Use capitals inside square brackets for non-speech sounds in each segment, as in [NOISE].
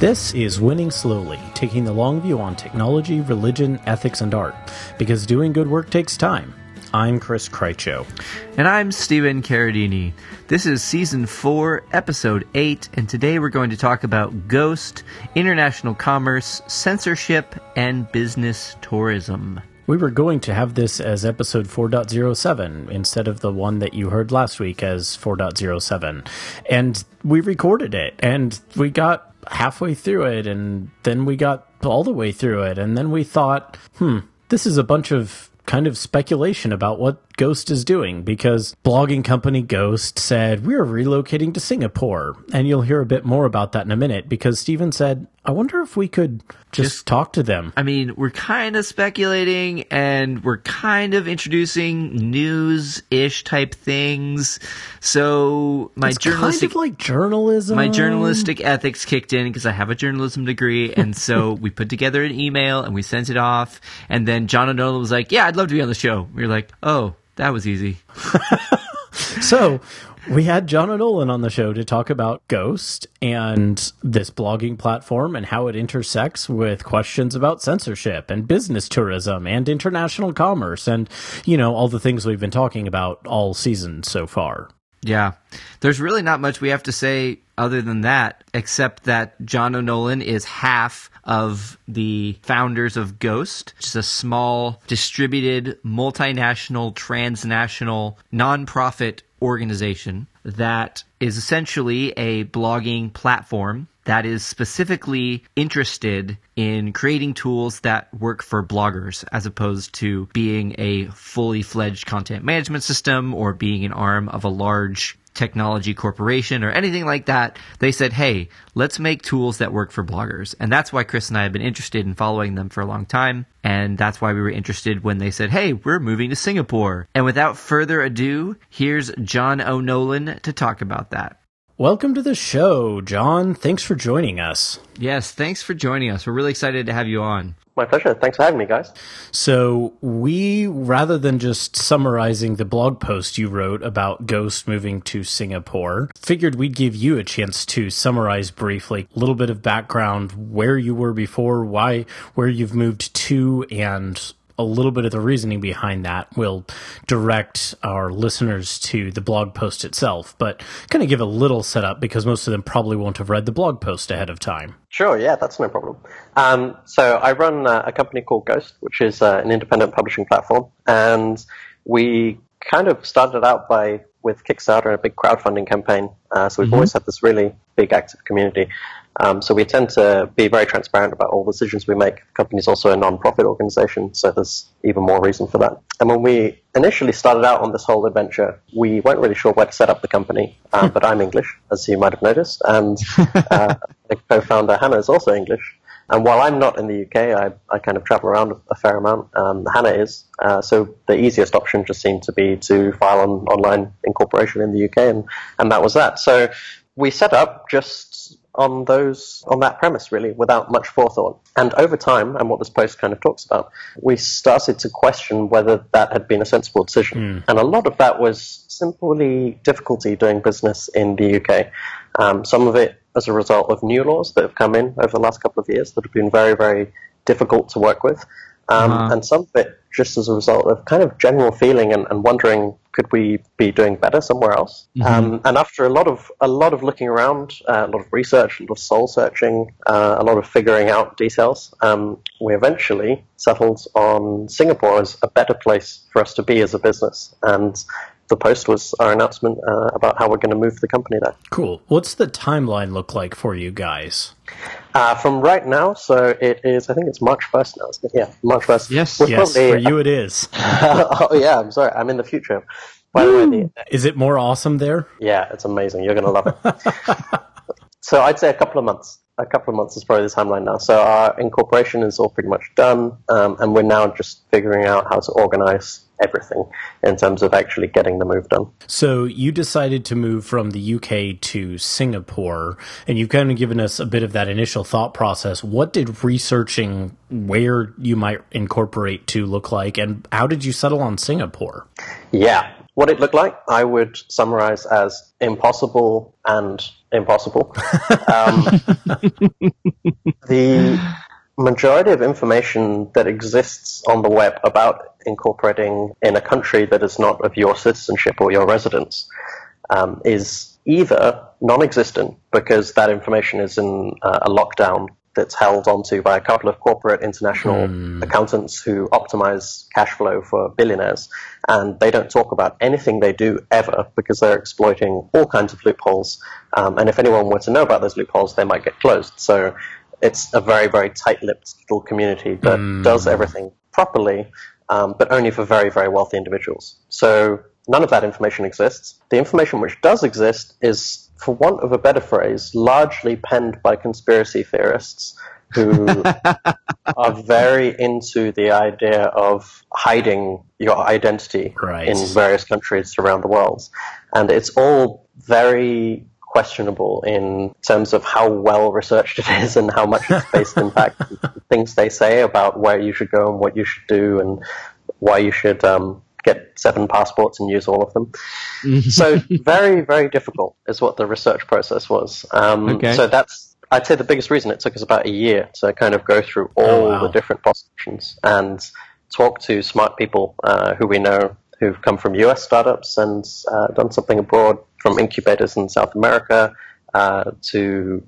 This is Winning Slowly, taking the long view on technology, religion, ethics, and art, because doing good work takes time. I'm Chris Krycho. And I'm Stephen Carradini. This is season 4, episode 8, and today we're going to talk about Ghost, international commerce, censorship, and business tourism. We were going to have this as episode 4.07 instead of the one that you heard last week as 4.07. And we recorded it, and we got halfway through it, and then we got all the way through it, and then we thought, hmm, this is a bunch of kind of speculation about what Ghost is doing because blogging company Ghost said, We're relocating to Singapore. And you'll hear a bit more about that in a minute because Stephen said, I wonder if we could just, just talk to them. I mean, we're kind of speculating and we're kind of introducing news ish type things. So my it's journalistic kind of like journalism. My journalistic ethics kicked in because I have a journalism degree, and so [LAUGHS] we put together an email and we sent it off. And then John O'Nolan was like, "Yeah, I'd love to be on the show." We were like, "Oh, that was easy. [LAUGHS] so we had John O'Nolan on the show to talk about Ghost and this blogging platform and how it intersects with questions about censorship and business tourism and international commerce and, you know, all the things we've been talking about all season so far. Yeah. There's really not much we have to say other than that, except that John O'Nolan is half of the founders of Ghost, which is a small, distributed, multinational, transnational, nonprofit organization that is essentially a blogging platform that is specifically interested in creating tools that work for bloggers as opposed to being a fully fledged content management system or being an arm of a large technology corporation or anything like that. They said, hey, let's make tools that work for bloggers. And that's why Chris and I have been interested in following them for a long time. And that's why we were interested when they said, hey, we're moving to Singapore. And without further ado, here's John O'Nolan to talk about that. Welcome to the show, John. Thanks for joining us. Yes, thanks for joining us. We're really excited to have you on. My pleasure. Thanks for having me, guys. So, we, rather than just summarizing the blog post you wrote about Ghost moving to Singapore, figured we'd give you a chance to summarize briefly a little bit of background, where you were before, why, where you've moved to, and a little bit of the reasoning behind that We'll direct our listeners to the blog post itself, but kind of give a little setup because most of them probably won't have read the blog post ahead of time. Sure, yeah, that's no problem. Um, so I run uh, a company called Ghost, which is uh, an independent publishing platform, and we kind of started out by with Kickstarter and a big crowdfunding campaign. Uh, so we've mm-hmm. always had this really big active community. Um, so we tend to be very transparent about all the decisions we make. The company is also a non-profit organization, so there's even more reason for that. And when we initially started out on this whole adventure, we weren't really sure where to set up the company, um, but I'm English, as you might have noticed, and [LAUGHS] uh, the co-founder Hannah is also English. And while I'm not in the UK, I, I kind of travel around a fair amount. Um, Hannah is. Uh, so the easiest option just seemed to be to file an online incorporation in the UK, and, and that was that. So we set up just on those on that premise really without much forethought. And over time and what this post kind of talks about we started to question whether that had been a sensible decision. Mm. and a lot of that was simply difficulty doing business in the uk um, some of it as a result of new laws that have come in over the last couple of years that have been very very difficult to work with um, uh-huh. and some of it just as a result of kind of general feeling and, and wondering could we be doing better somewhere else? Mm-hmm. Um, and after a lot of a lot of looking around, uh, a lot of research, a lot of soul searching, uh, a lot of figuring out details, um, we eventually settled on Singapore as a better place for us to be as a business. And the post was our announcement uh, about how we're going to move the company there. Cool. What's the timeline look like for you guys? Uh, from right now, so it is. I think it's March first now. Yeah, March first. Yes, yes. Probably, for you, it is. [LAUGHS] oh yeah, I'm sorry. I'm in the future. By the way, the, is it more awesome there? Yeah, it's amazing. You're going to love it. [LAUGHS] so I'd say a couple of months a couple of months is probably the timeline now. So our incorporation is all pretty much done, um, and we're now just figuring out how to organize everything in terms of actually getting the move done. So you decided to move from the UK to Singapore, and you've kind of given us a bit of that initial thought process. What did researching where you might incorporate to look like, and how did you settle on Singapore? Yeah, what it looked like, I would summarize as impossible and impossible. [LAUGHS] Um, the majority of information that exists on the web about incorporating in a country that is not of your citizenship or your residence um, is either non-existent because that information is in uh, a lockdown that's held onto by a couple of corporate international mm. accountants who optimize cash flow for billionaires. And they don't talk about anything they do ever because they're exploiting all kinds of loopholes. Um, and if anyone were to know about those loopholes, they might get closed. So it's a very, very tight-lipped little community that mm. does everything properly, um, but only for very, very wealthy individuals. So none of that information exists. The information which does exist is for want of a better phrase, largely penned by conspiracy theorists who [LAUGHS] are very into the idea of hiding your identity right. in various countries around the world. And it's all very questionable in terms of how well researched it is and how much it's based in fact [LAUGHS] things they say about where you should go and what you should do and why you should um, get seven passports and use all of them. so very, very difficult is what the research process was. Um, okay. So that's, I'd say the biggest reason it took us about a year to kind of go through all oh, wow. the different possibilities and talk to smart people uh, who we know who've come from US startups and uh, done something abroad, from incubators in South America uh, to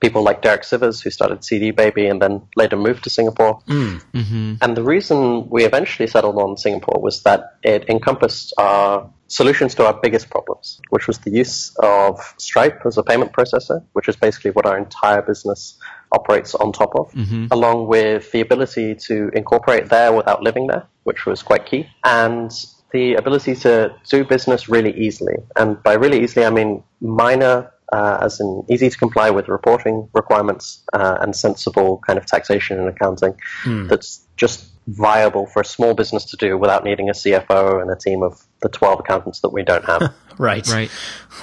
people like Derek Sivers, who started CD Baby and then later moved to Singapore. Mm. Mm-hmm. And the reason we eventually settled on Singapore was that it encompassed our solutions to our biggest problems, which was the use of Stripe as a payment processor, which is basically what our entire business operates on top of, mm-hmm. along with the ability to incorporate there without living there, which was quite key, and the ability to do business really easily. And by really easily, I mean minor uh, as in easy to comply with reporting requirements uh, and sensible kind of taxation and accounting mm. that's just viable for a small business to do without needing a CFO and a team of the 12 accountants that we don't have. [LAUGHS] right. Right.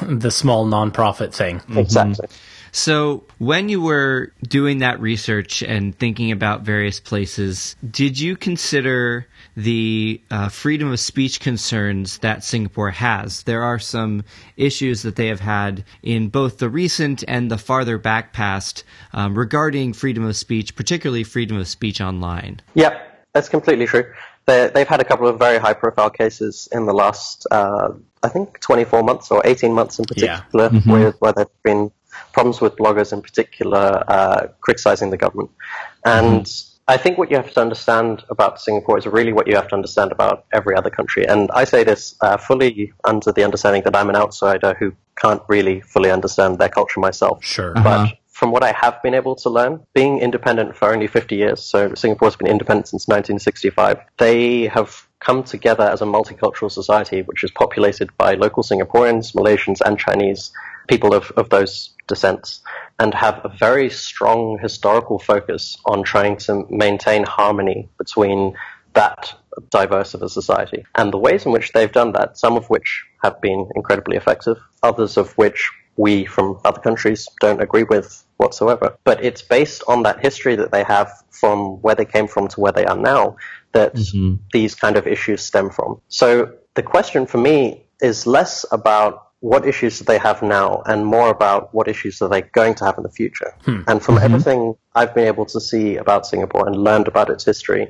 The small nonprofit thing. Exactly. Mm-hmm. So, when you were doing that research and thinking about various places, did you consider the uh, freedom of speech concerns that Singapore has? There are some issues that they have had in both the recent and the farther back past um, regarding freedom of speech, particularly freedom of speech online. Yep, that's completely true. they have had a couple of very high profile cases in the last, uh, I think, 24 months or 18 months in particular, yeah. mm-hmm. where, where there have been problems with bloggers in particular uh, criticizing the government. And mm-hmm. I think what you have to understand about Singapore is really what you have to understand about every other country. And I say this uh, fully under the understanding that I'm an outsider who can't really fully understand their culture myself. Sure. But uh-huh. from what I have been able to learn, being independent for only 50 years, so Singapore's been independent since 1965, they have come together as a multicultural society which is populated by local Singaporeans, Malaysians, and Chinese people of, of those descents and have a very strong historical focus on trying to maintain harmony between that diverse of a society. And the ways in which they've done that, some of which have been incredibly effective, others of which we from other countries don't agree with whatsoever. But it's based on that history that they have from where they came from to where they are now that mm-hmm. these kind of issues stem from. So the question for me is less about what issues do they have now and more about what issues are they going to have in the future. Hmm. And from mm-hmm. everything I've been able to see about Singapore and learned about its history,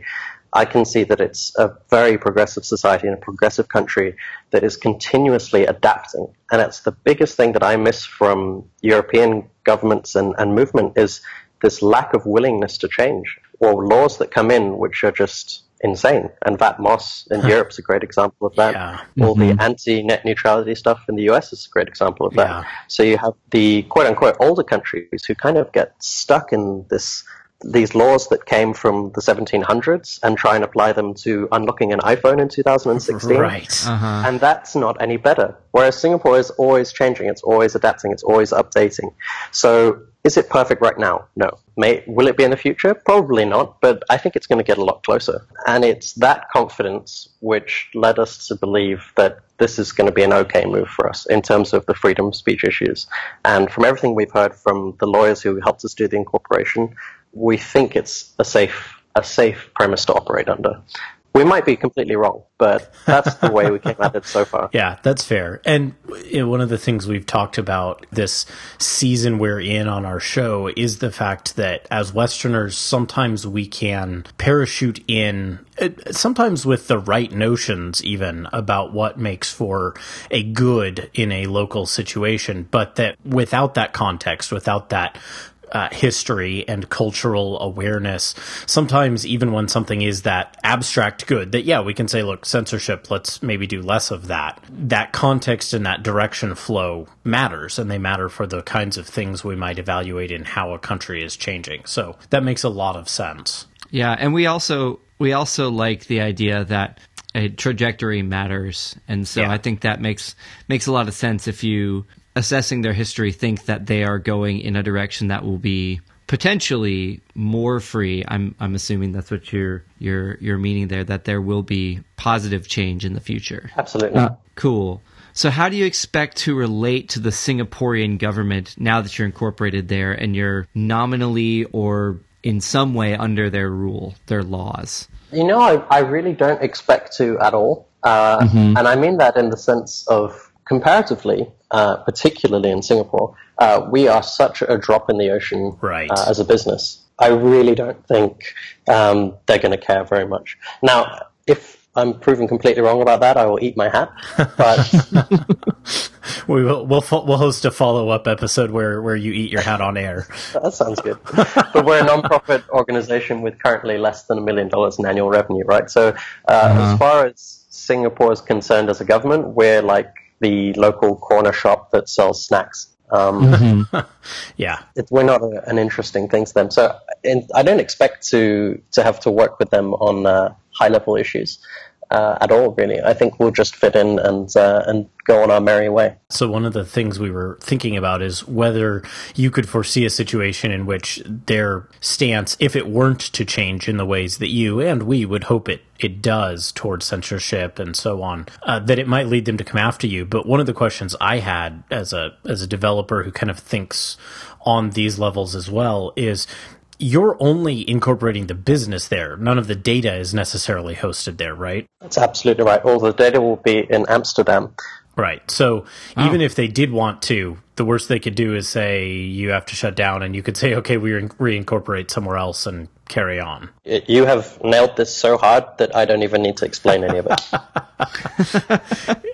I can see that it's a very progressive society and a progressive country that is continuously adapting. And it's the biggest thing that I miss from European governments and, and movement is this lack of willingness to change or laws that come in which are just insane. And VAT Moss in Europe is a great example of that. Yeah. All mm-hmm. the anti-net neutrality stuff in the US is a great example of that. Yeah. So you have the quote-unquote older countries who kind of get stuck in this these laws that came from the 1700s and try and apply them to unlocking an iPhone in 2016. Right. Uh-huh. And that's not any better. Whereas Singapore is always changing, it's always adapting, it's always updating. So is it perfect right now? No. May, will it be in the future? Probably not, but I think it's going to get a lot closer. And it's that confidence which led us to believe that this is going to be an okay move for us in terms of the freedom of speech issues. And from everything we've heard from the lawyers who helped us do the incorporation, we think it's a safe, a safe premise to operate under. We might be completely wrong, but that's the way we came at it so far. [LAUGHS] Yeah, that's fair. And one of the things we've talked about this season we're in on our show is the fact that as Westerners, sometimes we can parachute in, uh, sometimes with the right notions, even about what makes for a good in a local situation, but that without that context, without that uh, history and cultural awareness. Sometimes, even when something is that abstract good, that yeah, we can say, look, censorship, let's maybe do less of that. That context and that direction flow matters, and they matter for the kinds of things we might evaluate in how a country is changing. So that makes a lot of sense. Yeah, and we also we also like the idea that a trajectory matters, and so Yeah. I think that makes makes a lot of sense if you assessing their history think that they are going in a direction that will be potentially more free. I'm I'm assuming that's what you're you're you're meaning there that there will be positive change in the future. Absolutely. Cool. So, how do you expect to relate to the Singaporean government now that you're incorporated there and you're nominally or in some way under their rule, their laws? You know, I, I really don't expect to at all. Uh, Mm-hmm. And I mean that in the sense of comparatively, uh, particularly in Singapore, uh, we are such a drop in the ocean Right. uh, as a business. I really don't think um, they're going to care very much. Now, if I'm proven completely wrong about that, I will eat my hat. But [LAUGHS] We will we'll we'll host a follow up episode where where you eat your hat on air. [LAUGHS] that sounds good. But we're a non-profit [LAUGHS] organization with currently less than a million dollars in annual revenue, right? So, uh, as far as Singapore is concerned as a government, we're like the local corner shop that sells snacks. Um, [LAUGHS] Yeah, it, we're not a, an interesting thing to them. So in, I don't expect to to have to work with them on uh, high level issues uh, at all. Really, I think we'll just fit in and uh, and go on our merry way. So one of the things we were thinking about is whether you could foresee a situation in which their stance, if it weren't to change in the ways that you and we would hope it it does towards censorship and so on, uh, that it might lead them to come after you. But one of the questions I had as a as a developer who kind of thinks on these levels as well is you're only incorporating the business there. None of the data is necessarily hosted there, right? That's absolutely right. All the data will be in Amsterdam. Right. So even if they did want to, the worst they could do is say you have to shut down, and you could say, okay, we reincorporate somewhere else and carry on. You have nailed this so hard that I don't even need to explain any of it.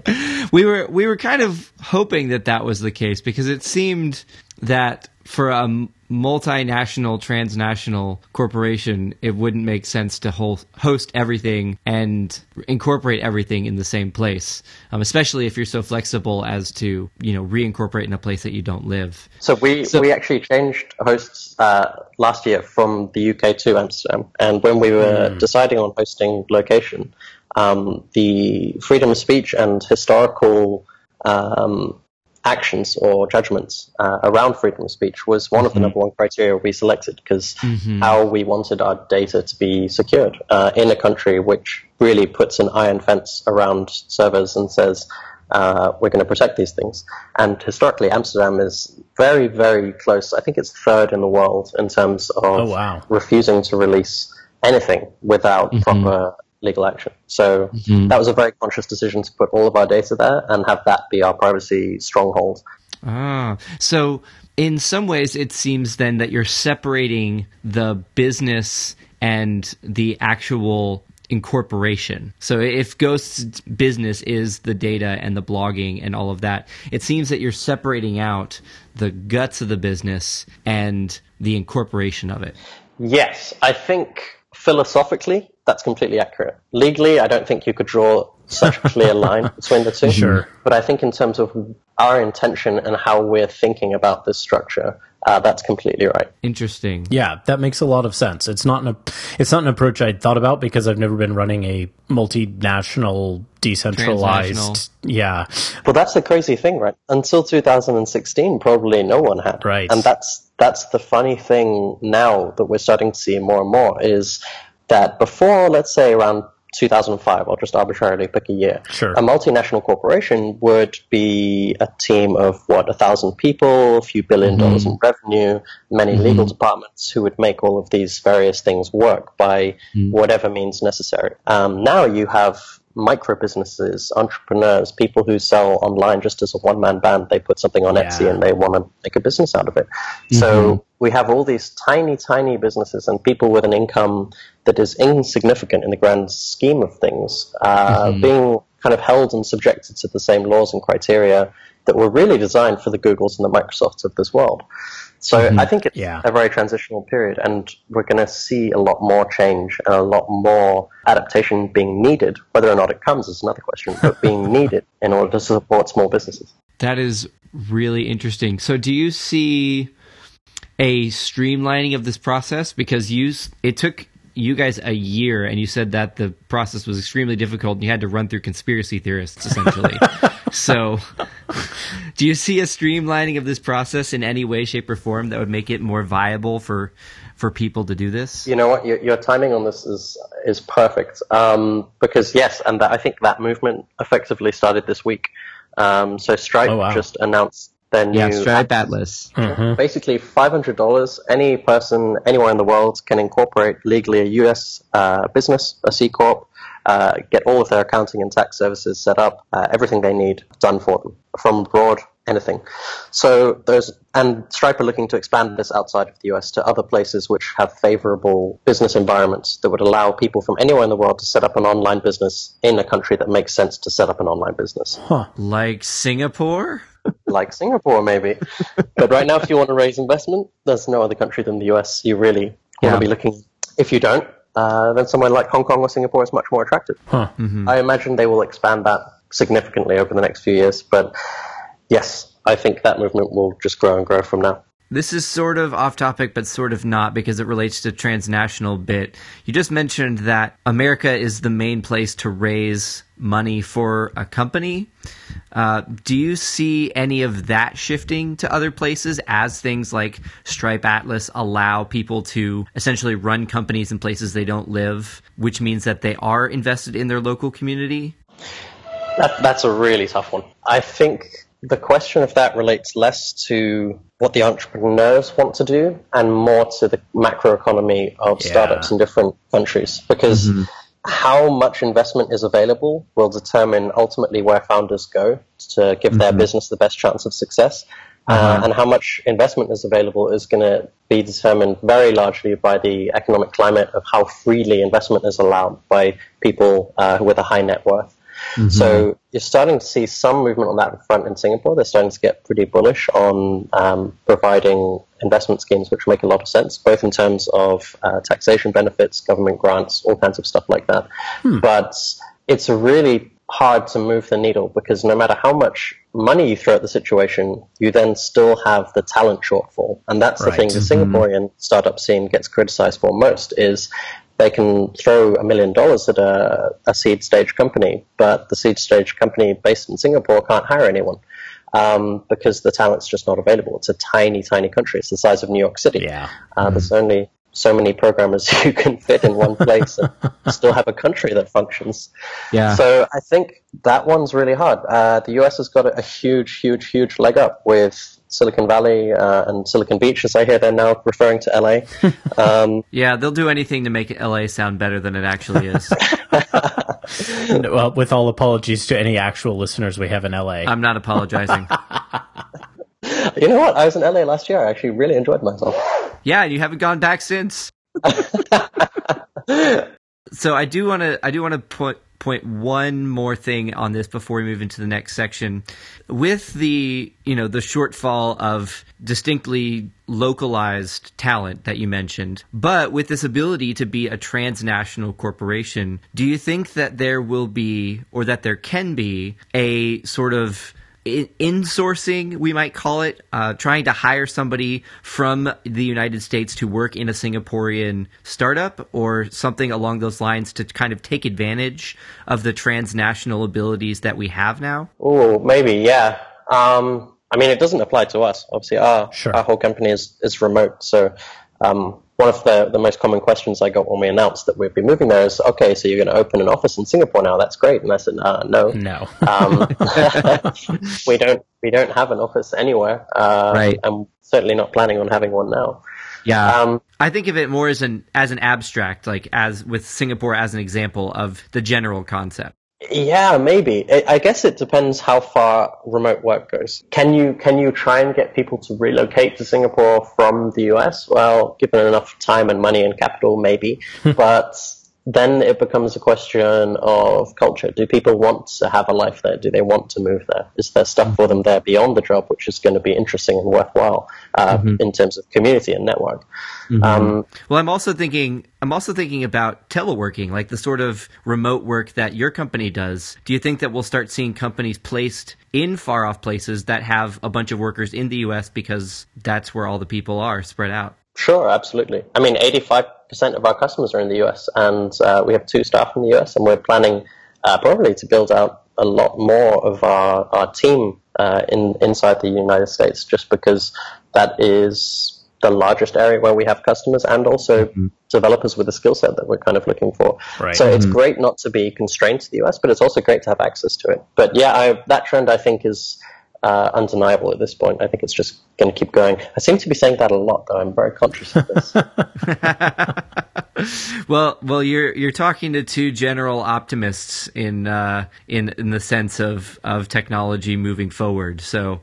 [LAUGHS] [LAUGHS] we were we were kind of hoping that that was the case because it seemed that for a multinational transnational corporation it wouldn't make sense to host everything and incorporate everything in the same place. Um, especially if you're so flexible as to you know reincorporate in a place that you don't live. So we we actually changed hosts uh, last year from the UK to Amsterdam, and when we were deciding on hosting location, um, the freedom of speech and historical um, actions or judgments uh, around freedom of speech was one of the number one criteria we selected because how we wanted our data to be secured uh, in a country which really puts an iron fence around servers and says uh, we're going to protect these things. And historically, Amsterdam is very, very close. I think it's third in the world in terms of Oh, wow. refusing to release anything without proper legal action. So that was a very conscious decision to put all of our data there and have that be our privacy stronghold. Ah, so in some ways, it seems then that you're separating the business and the actual incorporation. So if Ghost's business is the data and the blogging and all of that, it seems that you're separating out the guts of the business and the incorporation of it. Yes, I think philosophically that's completely accurate. Legally, I don't think you could draw such a clear [LAUGHS] line between the two. Sure. But I think in terms of our intention and how we're thinking about this structure, uh, that's completely right. Interesting. Yeah, that makes a lot of sense. It's not an it's not an approach I'd thought about because I've never been running a multinational, decentralized. Yeah, Well, that's the crazy thing, right? Until 2016, probably no one had. Right. And that's that's the funny thing now that we're starting to see more and more is that before, let's say around 2005, I'll just arbitrarily pick a year. Sure. A multinational corporation would be a team of what, a thousand people, a few 1000000000 mm-hmm. dollars in revenue, many mm-hmm. legal departments who would make all of these various things work by mm-hmm. whatever means necessary. Um, now you have micro businesses, entrepreneurs, people who sell online just as a one man band. They put something on Etsy and they want to make a business out of it. So we have all these tiny, tiny businesses and people with an income that is insignificant in the grand scheme of things, uh, being kind of held and subjected to the same laws and criteria that were really designed for the Googles and the Microsofts of this world. So mm-hmm. I think it's Yeah. a very transitional period, and we're going to see a lot more change and a lot more adaptation being needed. Whether or not it comes is another question, but being [LAUGHS] needed in order to support small businesses. That is really interesting. So, do you see a streamlining of this process? Because you, it took you guys a year, and you said that the process was extremely difficult, and you had to run through conspiracy theorists essentially. [LAUGHS] so, do you see a streamlining of this process in any way, shape, or form that would make it more viable for for people to do this? You know what? Your, your timing on this is is perfect um, because yes, and that, I think that movement effectively started this week. Um, so Stripe Oh, wow. just announced their new Yeah, Stripe Atlas. basically $500 any person anywhere in the world can incorporate legally a us uh, business a c corp uh, get all of their accounting and tax services set up uh, everything they need done for them from abroad anything. So there's and stripe are looking to expand this outside of the us to other places which have favorable business environments that would allow people from anywhere in the world to set up an online business in a country that makes sense to set up an online business. Like Singapore? Like Singapore, maybe. but right now, if you want to raise investment, there's no other country than the US you really want Yeah. to be looking. If you don't, uh, then somewhere like Hong Kong or Singapore is much more attractive. I imagine they will expand that significantly over the next few years. But yes, I think that movement will just grow and grow from now. This is sort of off topic, but sort of not because it relates to transnational bit. You just mentioned that America is the main place to raise money for a company. Uh, do you see any of that shifting to other places as things like Stripe Atlas allow people to essentially run companies in places they don't live, which means that they are invested in their local community? That, that's a really tough one. I think the question of that relates less to what the entrepreneurs want to do and more to the macroeconomy of Yeah. startups in different countries. Because how much investment is available will determine ultimately where founders go to give their business the best chance of success. Uh, and how much investment is available is going to be determined very largely by the economic climate of how freely investment is allowed by people uh, with a high net worth. So you're starting to see some movement on that front in Singapore. They're starting to get pretty bullish on um, providing investment schemes which make a lot of sense, both in terms of uh, taxation benefits, government grants, all kinds of stuff like that. But it's really hard to move the needle because no matter how much money you throw at the situation, you then still have the talent shortfall. And that's the Right. thing the Singaporean startup scene gets criticized for most is they can throw a million dollars at a, a seed stage company, but the seed stage company based in Singapore can't hire anyone um, because the talent's just not available. It's a tiny, tiny country. It's the size of New York City. Yeah. Uh, There's only so many programmers [LAUGHS] you can fit in one place and still have a country that functions. Yeah. So I think that one's really hard. Uh, the US has got a, a huge, huge, huge leg up with Silicon Valley uh, and Silicon Beach, as I hear they're now referring to LA. [LAUGHS] Um, yeah, they'll do anything to make LA sound better than it actually is. [LAUGHS] Well, with all apologies to any actual listeners we have in LA. I'm not apologizing. [LAUGHS] you know what? I was in LA last year. I actually really enjoyed myself. Yeah, you haven't gone back since. So I do want to I do want to put point one more thing on this before we move into the next section. With the you know the shortfall of distinctly localized talent that you mentioned, but with this ability to be a transnational corporation, do you think that there will be or that there can be a sort of insourcing, we might call it, uh, trying to hire somebody from the United States to work in a Singaporean startup or something along those lines to kind of take advantage of the transnational abilities that we have now? Oh, maybe, yeah. Um, I mean, it doesn't apply to us. Obviously, our Sure. our whole company is is remote. So, um, one of the, the most common questions I got when we announced that we'd be moving there is, okay, so you're going to open an office in Singapore now. That's great. And I said, uh, no, No. um, [LAUGHS] [LAUGHS] we don't we don't have an office anywhere. Uh, Right. I'm certainly not planning on having one now. Yeah. Um, I think of it more as an as an abstract, like as with Singapore as an example of the general concept. Yeah, maybe. I I guess it depends how far remote work goes. Can you can you try and get people to relocate to Singapore from the US? Well, given enough time and money and capital, maybe. [LAUGHS] but then it becomes a question of culture. Do people want to have a life there? Do they want to move there? Is there stuff for them there beyond the job which is going to be interesting and worthwhile uh, in terms of community and network? Um, Well, I'm also thinking I'm also thinking about teleworking, like the sort of remote work that your company does. Do you think that we'll start seeing companies placed in far off places that have a bunch of workers in the US because that's where all the people are spread out? Sure, absolutely. I mean, 85% of our customers are in the US, and uh, we have two staff in the US, and we're planning uh, probably to build out a lot more of our, our team uh, in inside the United States, just because that is the largest area where we have customers and also developers with the skill set that we're kind of looking for. Right. So it's great not to be constrained to the US, but it's also great to have access to it. But yeah, I, that trend I think is uh, undeniable at this point. I think it's just going to keep going. I seem to be saying that a lot, though. I'm very conscious of this. [LAUGHS] [LAUGHS] Well, well, you're you're talking to two general optimists in uh, in in the sense of of technology moving forward. So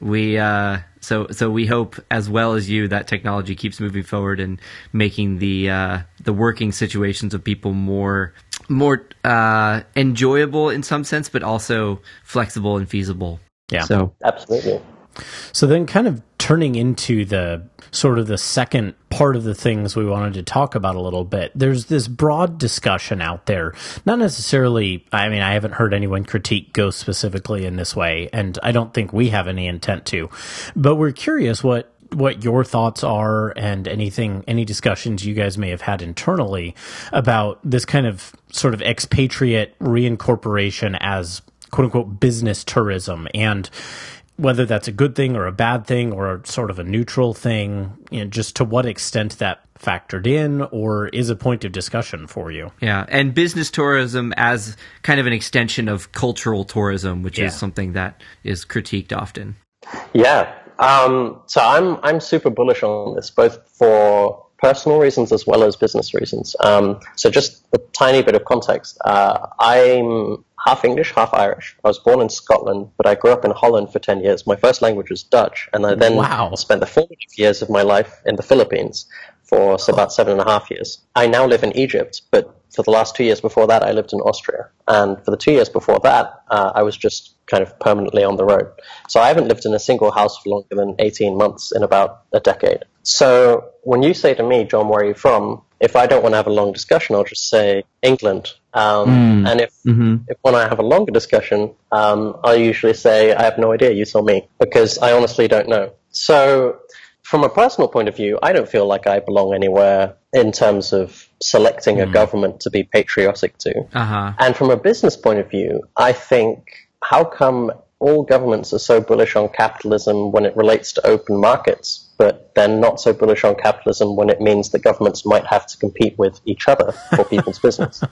we uh, so so we hope as well as you that technology keeps moving forward and making the uh, the working situations of people more more uh, enjoyable in some sense, but also flexible and feasible. Yeah. So Absolutely. So then, kind of turning into the sort of the second part of the things we wanted to talk about a little bit, there's this broad discussion out there. Not necessarily, I mean, I haven't heard anyone critique Ghost specifically in this way, and I don't think we have any intent to. But we're curious what what your thoughts are and anything any discussions you guys may have had internally about this kind of sort of expatriate reincorporation as quote unquote business tourism and whether that's a good thing or a bad thing or sort of a neutral thing, you know, just to what extent that factored in or is a point of discussion for you. Yeah, and business tourism as kind of an extension of cultural tourism, which Yeah. is something that is critiqued often. Yeah. Um, so I'm I'm super bullish on this, both for personal reasons as well as business reasons. Um, so just a tiny bit of context. Uh, I'm half English, half Irish. I was born in Scotland, but I grew up in Holland for 10 years. My first language was Dutch, and I then Wow. spent the formative years of my life in the Philippines for so about seven and a half years. I now live in Egypt, but for the last two years before that, I lived in Austria. And for the two years before that, uh, I was just kind of permanently on the road. So I haven't lived in a single house for longer than 18 months in about a decade. So when you say to me, John, where are you from? If I don't want to have a long discussion, I'll just say England. Um, And if, if when I have a longer discussion, um, I usually say, I have no idea, you tell me, because I honestly don't know. So from a personal point of view, I don't feel like I belong anywhere in terms of selecting a government to be patriotic to. Uh huh. And from a business point of view, I think how come all governments are so bullish on capitalism when it relates to open markets, but they're not so bullish on capitalism when it means that governments might have to compete with each other for [LAUGHS] people's business?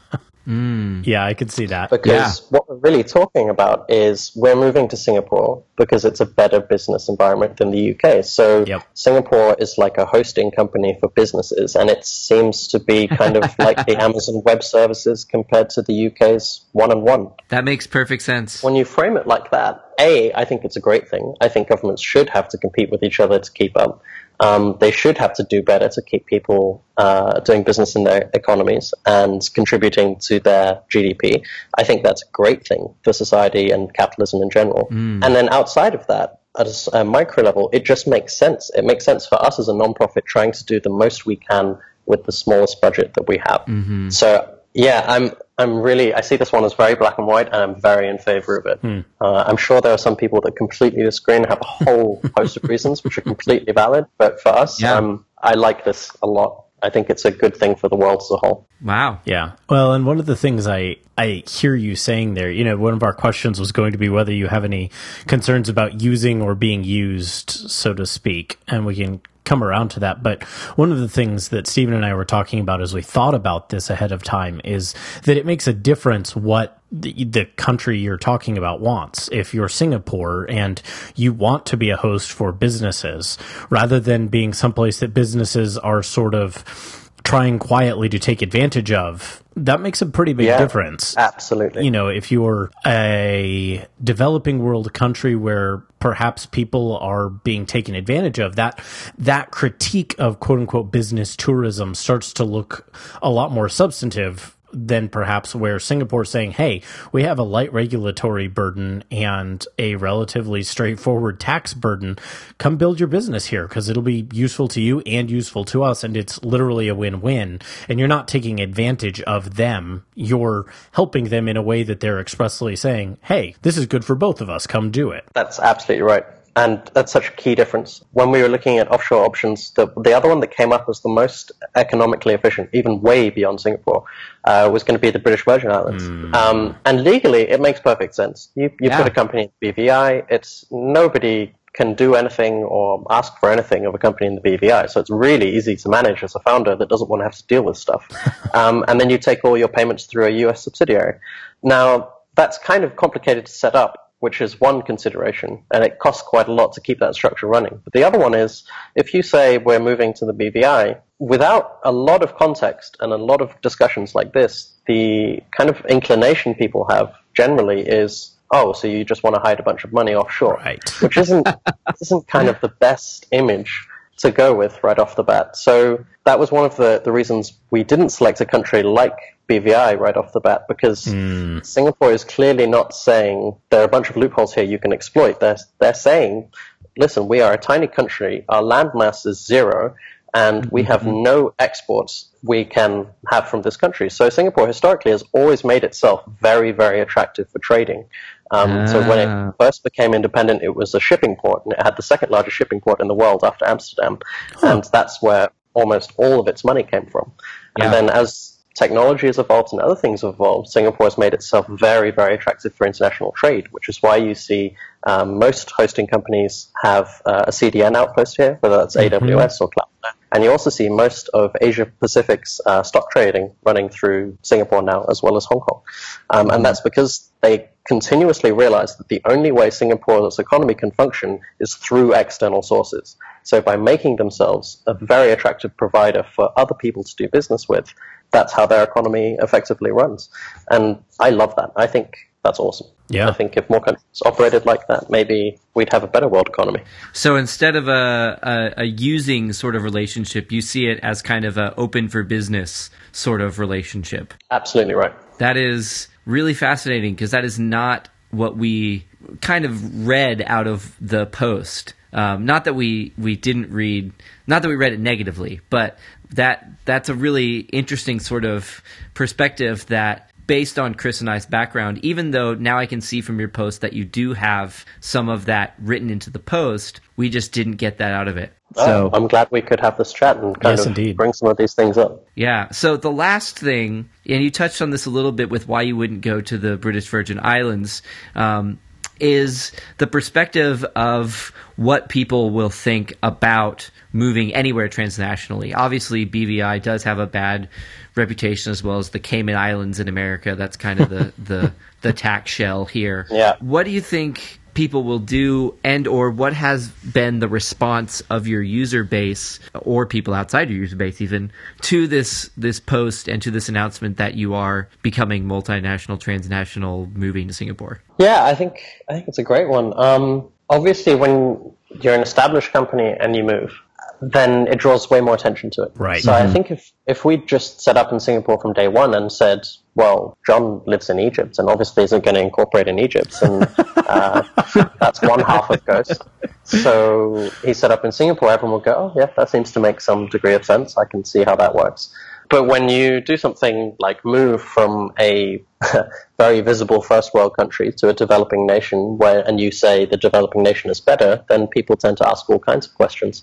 Mm. Yeah, I could see that. Because what we're really talking about is we're moving to Singapore because it's a better business environment than the UK. So Yep. Singapore is like a hosting company for businesses, and it seems to be kind of [LAUGHS] like the Amazon Web Services compared to the UK's 1&1. That makes perfect sense. When you frame it like that, A, I think it's a great thing. I think governments should have to compete with each other to keep up. Um, they should have to do better to keep people uh, doing business in their economies and contributing to their GDP. I think that's a great thing for society and capitalism in general. And then outside of that, at a micro level, it just makes sense. It makes sense for us as a nonprofit trying to do the most we can with the smallest budget that we have. So yeah, I'm I'm really I see this one as very black and white, and I'm very in favor of it. Uh, I'm sure there are some people that completely disagree and have a whole [LAUGHS] host of reasons which are completely valid. But for us, Yeah. um, I like this a lot. I think it's a good thing for the world as a whole. Wow. Yeah. Well, and one of the things I I hear you saying there, you know, one of our questions was going to be whether you have any concerns about using or being used, so to speak, and we can come around to that. But one of the things that Stephen and I were talking about as we thought about this ahead of time is that it makes a difference what the, the country you're talking about wants. If you're Singapore and you want to be a host for businesses rather than being someplace that businesses are sort of trying quietly to take advantage of, that makes a pretty big Yeah. difference. Absolutely. You know, if you're a developing world country where perhaps people are being taken advantage of, that that critique of quote unquote business tourism starts to look a lot more substantive than perhaps where Singapore's saying, hey, we have a light regulatory burden and a relatively straightforward tax burden. Come build your business here because it'll be useful to you and useful to us. And it's literally a win win. And you're not taking advantage of them. You're helping them in a way that they're expressly saying, hey, this is good for both of us. Come do it. That's absolutely right. And that's such a key difference. When we were looking at offshore options, the, the other one that came up as the most economically efficient, even way beyond Singapore, uh, was going to be the British Virgin Islands. Um, and legally, it makes perfect sense. You, you Yeah. put a company in the BVI, it's nobody can do anything or ask for anything of a company in the BVI. So it's really easy to manage as a founder that doesn't want to have to deal with stuff. [LAUGHS] um, and then you take all your payments through a US subsidiary. Now, that's kind of complicated to set up which is one consideration, and it costs quite a lot to keep that structure running. But the other one is if you say we're moving to the BVI, without a lot of context and a lot of discussions like this, the kind of inclination people have generally is, oh, so you just want to hide a bunch of money offshore, Right. which isn't [LAUGHS] isn't kind of the best image to go with right off the bat. So that was one of the, the reasons we didn't select a country like BVI right off the bat because hmm. Singapore is clearly not saying there are a bunch of loopholes here you can exploit. They're, they're saying, listen, we are a tiny country, our land mass is zero, and we have no exports we can have from this country. So Singapore historically has always made itself very, very attractive for trading. Um, So when Ah. it first became independent, it was a shipping port, and it had the second largest shipping port in the world after Amsterdam, and that's where almost all of its money came from. Yeah. And then as technology has evolved and other things have evolved, Singapore has made itself very, very attractive for international trade, which is why you see um, most hosting companies have uh, a CDN outpost here, whether that's AWS or Cloud. And you also see most of Asia Pacific's uh, stock trading running through Singapore now, as well as Hong Kong. Um, and that's because they continuously realize that the only way Singapore's economy can function is through external sources. So by making themselves a very attractive provider for other people to do business with, that's how their economy effectively runs. And I love that. I think that's awesome. Yeah. I think if more countries operated like that, maybe we'd have a better world economy. So instead of a, a, a using sort of relationship, you see it as kind of a open for business sort of relationship. Absolutely right. That is really fascinating because that is not what we kind of read out of the post. Um, not that we, we didn't read, not that we read it negatively, but that that's a really interesting sort of perspective that based on Chris and I's background, even though now I can see from your post that you do have some of that written into the post, we just didn't get that out of it. So I'm glad we could have this chat and kind Yes, of indeed. bring some of these things up. Yeah. So the last thing, and you touched on this a little bit with why you wouldn't go to the British Virgin Islands, um, is the perspective of what people will think about moving anywhere transnationally. Obviously, BVI does have a bad reputation as well as the Cayman Islands in America. That's kind of the the, the tax shell here. Yeah. What do you think people will do and or what has been the response of your user base or people outside your user base even to this this post and to this announcement that you are becoming multinational transnational moving to Singapore? Yeah, I think I think it's a great one. Um, obviously, when you're an established company and you move, then it draws way more attention to it. Right. So I think if if we just set up in Singapore from day one and said, well, John lives in Egypt and obviously isn't going to incorporate in Egypt, and uh, [LAUGHS] that's one half of Ghost. So he set up in Singapore. Everyone will go, oh yeah, that seems to make some degree of sense. I can see how that works. But when you do something like move from a [LAUGHS] very visible first world country to a developing nation, where and you say the developing nation is better, then people tend to ask all kinds of questions.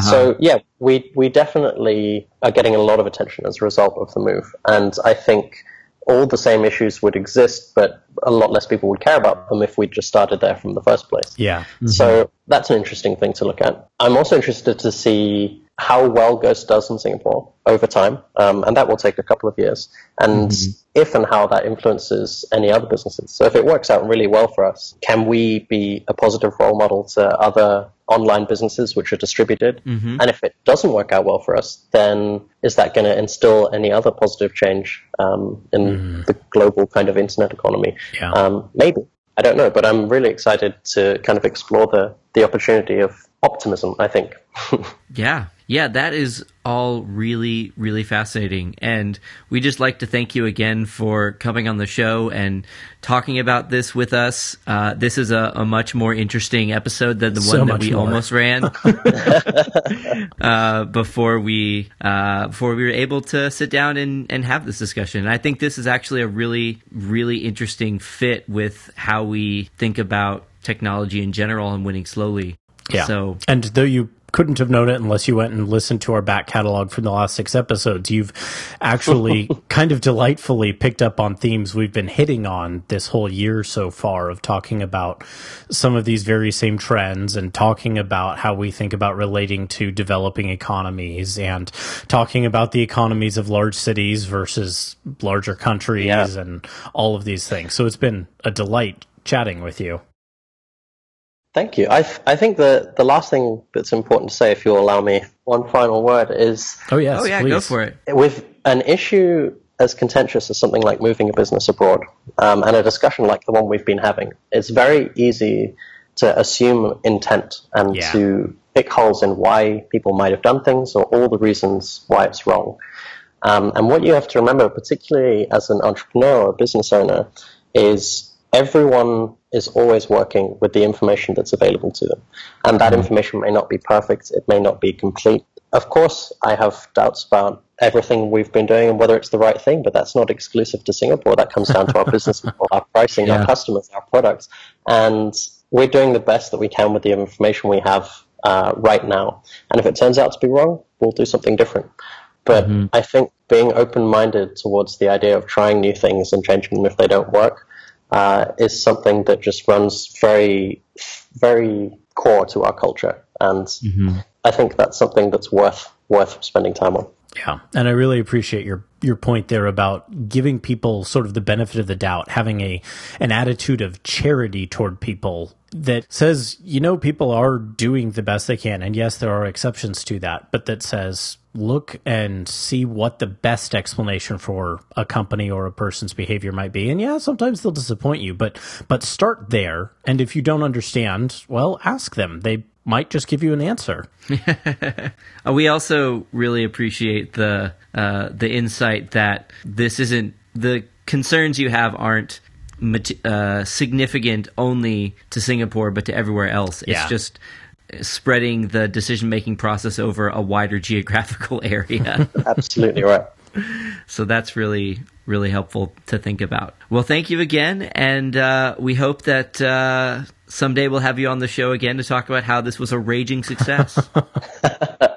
So yeah, we we definitely are getting a lot of attention as a result of the move, and I think all the same issues would exist, but a lot less people would care about them if we just started there from the first place. Yeah. Mm-hmm. So that's an interesting thing to look at. I'm also interested to see how well Ghost does in Singapore over time, um, and that will take a couple of years, and Mm-hmm. if and how that influences any other businesses. So if it works out really well for us, can we be a positive role model to other online businesses which are distributed? Mm-hmm. And if it doesn't work out well for us, then is that going to instill any other positive change um, in the global kind of internet economy? Yeah. Um, maybe. I don't know, but I'm really excited to kind of explore the, the opportunity of optimism, I think. [LAUGHS] Yeah. Yeah, that is all really, really fascinating. And we just like to thank you again for coming on the show and talking about this with us. Uh, this is a, a much more interesting episode than the So one that we more. almost ran [LAUGHS] uh, before we uh, before we were able to sit down and, and have this discussion. And I think this is actually a really, really interesting fit with how we think about technology in general and winning slowly. Yeah. So and though you couldn't have known it unless you went and listened to our back catalog from the last six episodes, you've actually [LAUGHS] kind of delightfully picked up on themes we've been hitting on this whole year so far of talking about some of these very same trends and talking about how we think about relating to developing economies and talking about the economies of large cities versus larger countries Yeah. and all of these things. So it's been a delight chatting with you. Thank you. I, th- I think the, the last thing that's important to say, if you'll allow me one final word, is Oh yes, oh yeah, please. go for it. with an issue as contentious as something like moving a business abroad, um, and a discussion like the one we've been having, it's very easy to assume intent and Yeah. to pick holes in why people might have done things or all the reasons why it's wrong. Um, and what you have to remember, particularly as an entrepreneur or business owner, is everyone is always working with the information that's available to them. And that information may not be perfect, it may not be complete. Of course, I have doubts about everything we've been doing and whether it's the right thing, but that's not exclusive to Singapore. That comes down to our [LAUGHS] business model, our pricing, Yeah. our customers, our products. And we're doing the best that we can with the information we have uh, right now. And if it turns out to be wrong, we'll do something different. But I think being open minded towards the idea of trying new things and changing them if they don't work uh, is something that just runs very, very core to our culture. And I think that's something that's worth worth spending time on. Yeah, and I really appreciate your your point there about giving people sort of the benefit of the doubt, having a an attitude of charity toward people that says, you know, people are doing the best they can, and yes, there are exceptions to that, but that says, look and see what the best explanation for a company or a person's behavior might be. And yeah, sometimes they'll disappoint you, but but start there, and if you don't understand, well, ask them. They might just give you an answer. [LAUGHS] Uh, we also really appreciate the uh, the insight that this isn't the concerns you have aren't uh, significant only to Singapore but to everywhere else. It's just spreading the decision making process over a wider geographical [LAUGHS] area. [LAUGHS] Absolutely right. so that's really really helpful to think about. Well, thank you again, and uh, we hope that. Uh, Someday we'll have you on the show again to talk about how this was a raging success. [LAUGHS]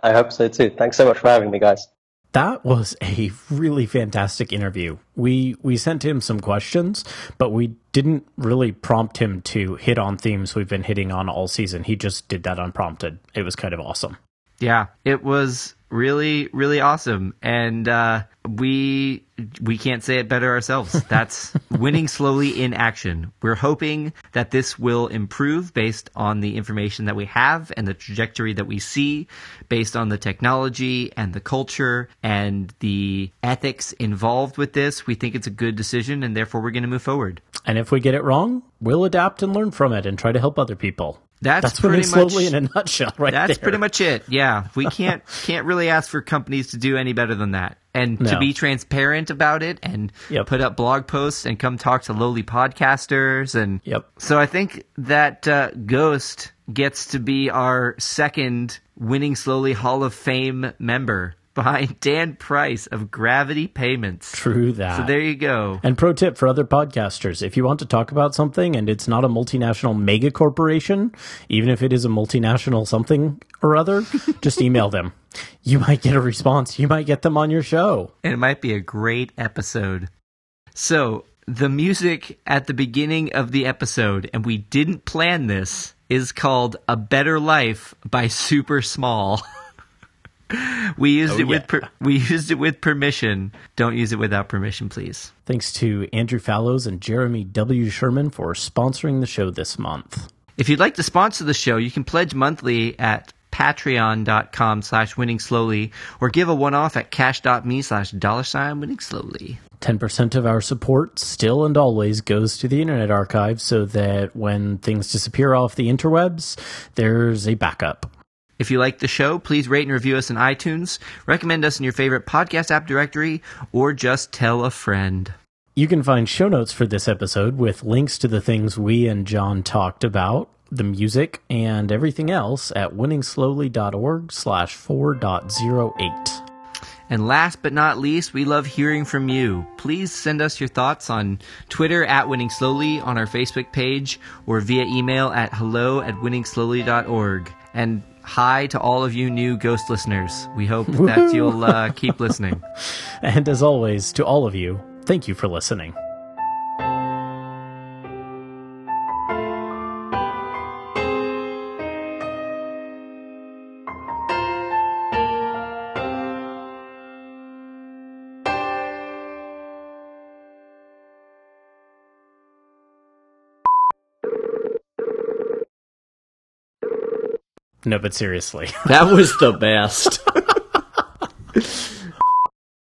I hope so too. Thanks so much for having me, guys. That was a really fantastic interview. We we sent him some questions, but we didn't really prompt him to hit on themes we've been hitting on all season. He just did that unprompted. It was kind of awesome. Yeah, it was really, really awesome, and uh, we we can't say it better ourselves. [LAUGHS] That's winning slowly in action. We're hoping that this will improve based on the information that we have and the trajectory that we see, based on the technology and the culture and the ethics involved with this. We think it's a good decision, and therefore we're going to move forward. And if we get it wrong, we'll adapt and learn from it and try to help other people. That's, That's pretty much slowly in a nutshell, right That's there. pretty much it. Yeah, we [LAUGHS] can't can't really ask for companies to do any better than that, and to be transparent about it, and Yep. put up blog posts and come talk to lowly podcasters, and Yep. So I think that uh, Ghost gets to be our second winning slowly Hall of Fame member behind [LAUGHS] Dan Price of Gravity Payments. True that. So there you go. And pro tip for other podcasters if you want to talk about something and it's not a multinational mega corporation, even if it is a multinational something or other, [LAUGHS] just email them. You might get a response. You might get them on your show. and it might be a great episode. So, the music at the beginning of the episode, and we didn't plan this, is called A Better Life by Super Small. [LAUGHS] [LAUGHS] we used Oh, it with yeah. per- we [LAUGHS] used it with permission. Don't use it without permission, please. Thanks to Andrew Fallows and Jeremy W. Sherman for sponsoring the show this month. If you'd like to sponsor the show, you can pledge monthly at patreon.com slash winning slowly or give a one-off at cash.me slash dollar sign winning slowly. 10% of our support still and always goes to the Internet Archive so that when things disappear off the interwebs, there's a backup. If you like the show, please rate and review us on iTunes, recommend us in your favorite podcast app directory, or just tell a friend. You can find show notes for this episode with links to the things we and John talked about, the music, and everything else at winningslowly.org slash 4.08. And last but not least, we love hearing from you. Please send us your thoughts on Twitter at Winning Slowly, on our Facebook page, or via email at hello at winningslowly.org. And hi to all of you new Ghost listeners. We hope [LAUGHS] that you'll uh, keep listening. And as always, to all of you, thank you for listening. No, but seriously. That was the best. [LAUGHS]